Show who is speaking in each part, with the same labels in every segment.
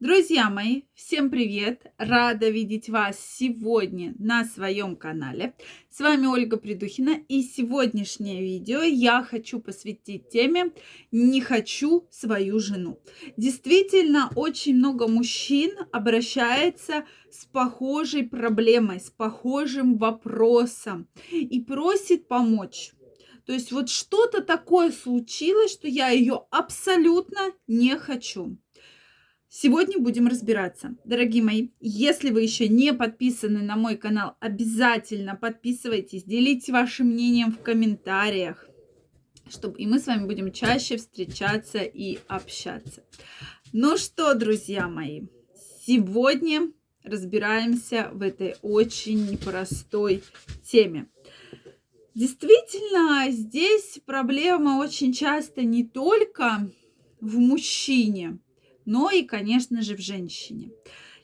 Speaker 1: Друзья мои, всем привет! Рада видеть вас сегодня на своем канале. С вами Ольга Придухина и сегодняшнее видео я хочу посвятить теме «Не хочу свою жену». Действительно, очень много мужчин обращается с похожей проблемой, с похожим вопросом и просит помочь. То есть вот что-то такое случилось, что я ее абсолютно не хочу. Сегодня будем разбираться. Дорогие мои, если вы еще не подписаны на мой канал, обязательно подписывайтесь, делитесь вашим мнением в комментариях, чтобы и мы с вами будем чаще встречаться и общаться. Ну что, друзья мои, сегодня разбираемся в этой очень непростой теме. Действительно, здесь проблема очень часто не только в мужчине, но и, конечно же, в женщине.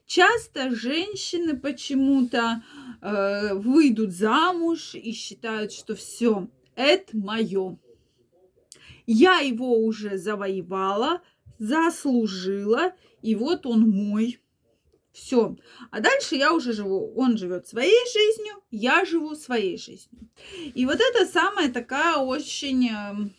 Speaker 1: Часто женщины почему-то э, выйдут замуж и считают, что все, это мое. Я его уже завоевала, заслужила, и вот он мой. Все. А дальше я уже живу. Он живет своей жизнью, я живу своей жизнью. И вот это самая такая очень эм,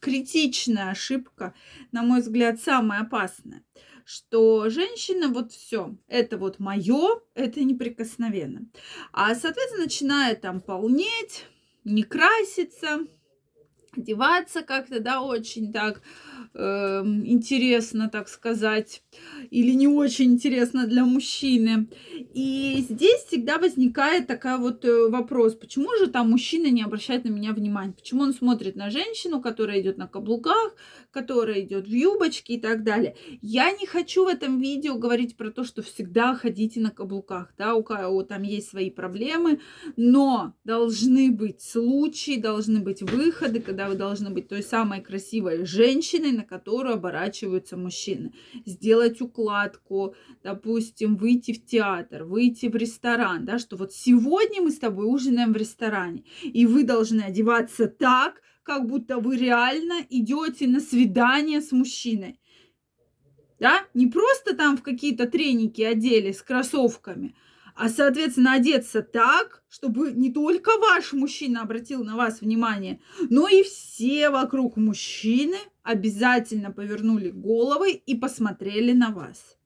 Speaker 1: критичная ошибка, на мой взгляд, самая опасная, что женщина вот все, это вот мое, это неприкосновенно. А, соответственно, начинает там полнеть, не краситься, одеваться как-то, да, очень так э, интересно, так сказать, или не очень интересно для мужчины. И здесь всегда возникает такой вот э, вопрос, почему же там мужчина не обращает на меня внимания, почему он смотрит на женщину, которая идет на каблуках, которая идет в юбочке и так далее. Я не хочу в этом видео говорить про то, что всегда ходите на каблуках, да, у кого там есть свои проблемы, но должны быть случаи, должны быть выходы, когда вы должны быть той самой красивой женщиной, на которую оборачиваются мужчины. Сделать укладку, допустим, выйти в театр, выйти в ресторан, да, что вот сегодня мы с тобой ужинаем в ресторане, и вы должны одеваться так, как будто вы реально идете на свидание с мужчиной. Да? Не просто там в какие-то треники одели с кроссовками, а, соответственно, одеться так, чтобы не только ваш мужчина обратил на вас внимание, но и все вокруг мужчины обязательно повернули головы и посмотрели на вас.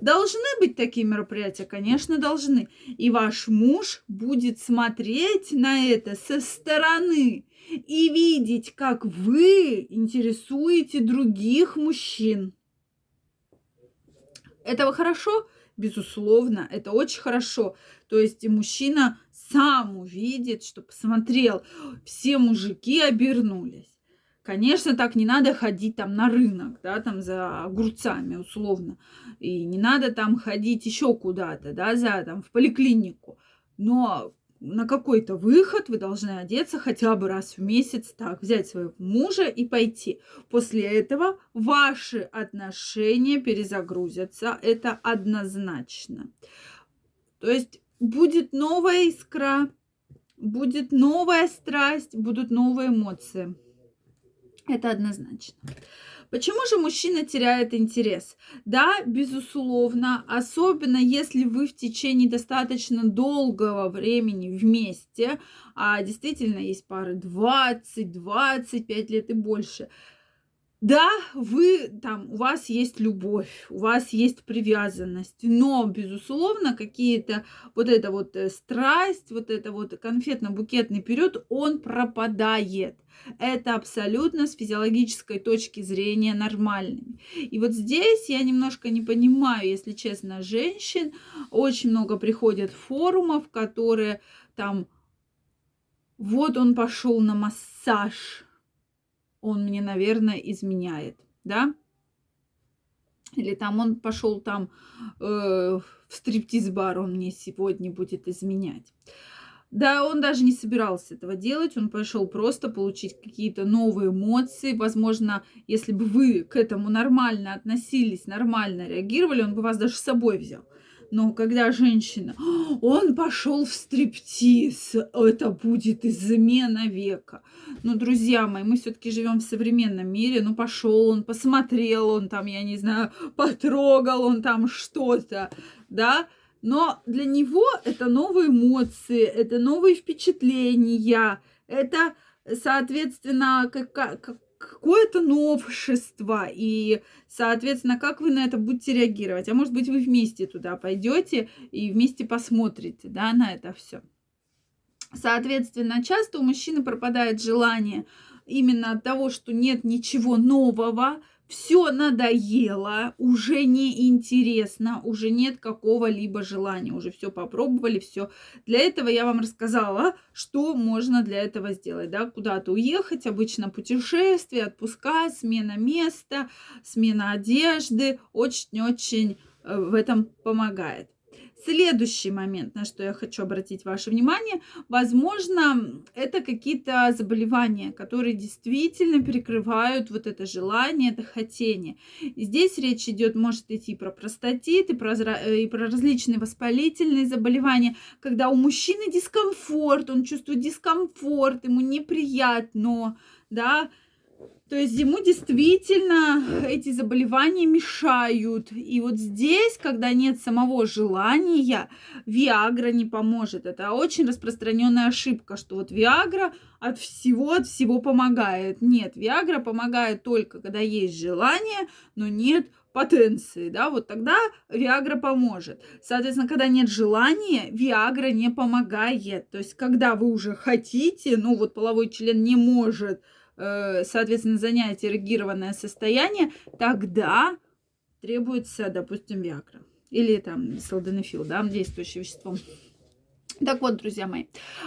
Speaker 1: Должны быть такие мероприятия, конечно, должны. И ваш муж будет смотреть на это со стороны и видеть, как вы интересуете других мужчин. Этого хорошо? Безусловно, это очень хорошо. То есть мужчина сам увидит, что посмотрел, все мужики обернулись. Конечно, так не надо ходить там на рынок, да, там за огурцами условно. И не надо там ходить еще куда-то, да, за там в поликлинику. Но на какой-то выход вы должны одеться хотя бы раз в месяц, так, взять своего мужа и пойти. После этого ваши отношения перезагрузятся, это однозначно. То есть будет новая искра, будет новая страсть, будут новые эмоции. Это однозначно. Почему же мужчина теряет интерес? Да, безусловно, особенно если вы в течение достаточно долгого времени вместе, а действительно есть пары 20, 25 лет и больше – да, вы там, у вас есть любовь, у вас есть привязанность, но, безусловно, какие-то вот эта вот э, страсть, вот это вот конфетно-букетный период, он пропадает. Это абсолютно с физиологической точки зрения нормально. И вот здесь я немножко не понимаю, если честно, женщин. Очень много приходят форумов, которые там, вот он пошел на массаж, он мне, наверное, изменяет, да? Или там он пошел там э, в стриптиз-бар, он мне сегодня будет изменять. Да, он даже не собирался этого делать, он пошел просто получить какие-то новые эмоции. Возможно, если бы вы к этому нормально относились, нормально реагировали, он бы вас даже с собой взял. Но когда женщина, он пошел в стриптиз, это будет измена века. Ну, друзья мои, мы все-таки живем в современном мире. Ну, пошел он, посмотрел он там, я не знаю, потрогал он там что-то, да. Но для него это новые эмоции, это новые впечатления, это, соответственно, как, как какое-то новшество, и, соответственно, как вы на это будете реагировать. А может быть, вы вместе туда пойдете и вместе посмотрите, да, на это все. Соответственно, часто у мужчины пропадает желание именно от того, что нет ничего нового, все надоело, уже не интересно, уже нет какого-либо желания, уже все попробовали, все. Для этого я вам рассказала, что можно для этого сделать, да, куда-то уехать, обычно путешествие, отпуска, смена места, смена одежды, очень-очень э, в этом помогает. Следующий момент, на что я хочу обратить ваше внимание, возможно, это какие-то заболевания, которые действительно перекрывают вот это желание, это хотение. И здесь речь идет, может идти про простатит и про, и про различные воспалительные заболевания, когда у мужчины дискомфорт, он чувствует дискомфорт, ему неприятно, да, то есть ему действительно эти заболевания мешают. И вот здесь, когда нет самого желания, Виагра не поможет. Это очень распространенная ошибка, что вот Виагра от всего, от всего помогает. Нет, Виагра помогает только, когда есть желание, но нет потенции, да, вот тогда Виагра поможет. Соответственно, когда нет желания, Виагра не помогает. То есть, когда вы уже хотите, ну вот половой член не может соответственно, занять эрегированное состояние, тогда требуется, допустим, Виагра. Или там салденофил, да, действующее вещество. Так вот, друзья мои,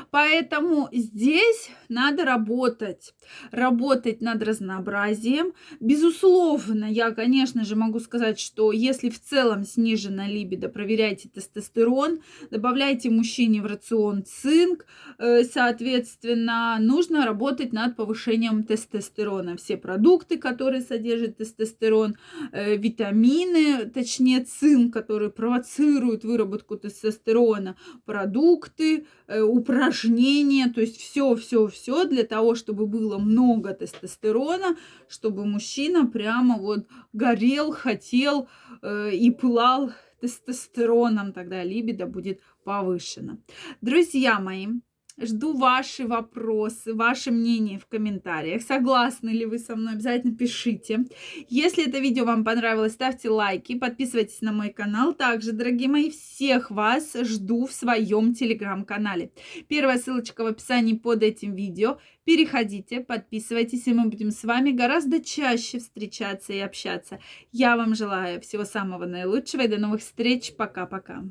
Speaker 1: поэтому здесь надо работать, работать над разнообразием. Безусловно, я, конечно же, могу сказать, что если в целом снижена либидо, проверяйте тестостерон, добавляйте мужчине в рацион цинк, э, соответственно, нужно работать над повышением тестостерона. Все продукты, которые содержат тестостерон, э, витамины, точнее цинк, который провоцирует выработку тестостерона, продукты, продукты, э, упражнения, то есть все, все, все для того, чтобы было много тестостерона, чтобы мужчина прямо вот горел, хотел э, и пылал тестостероном, тогда либидо будет повышено. Друзья мои, Жду ваши вопросы, ваше мнение в комментариях. Согласны ли вы со мной? Обязательно пишите. Если это видео вам понравилось, ставьте лайки, подписывайтесь на мой канал. Также, дорогие мои, всех вас жду в своем телеграм-канале. Первая ссылочка в описании под этим видео. Переходите, подписывайтесь, и мы будем с вами гораздо чаще встречаться и общаться. Я вам желаю всего самого наилучшего и до новых встреч. Пока-пока.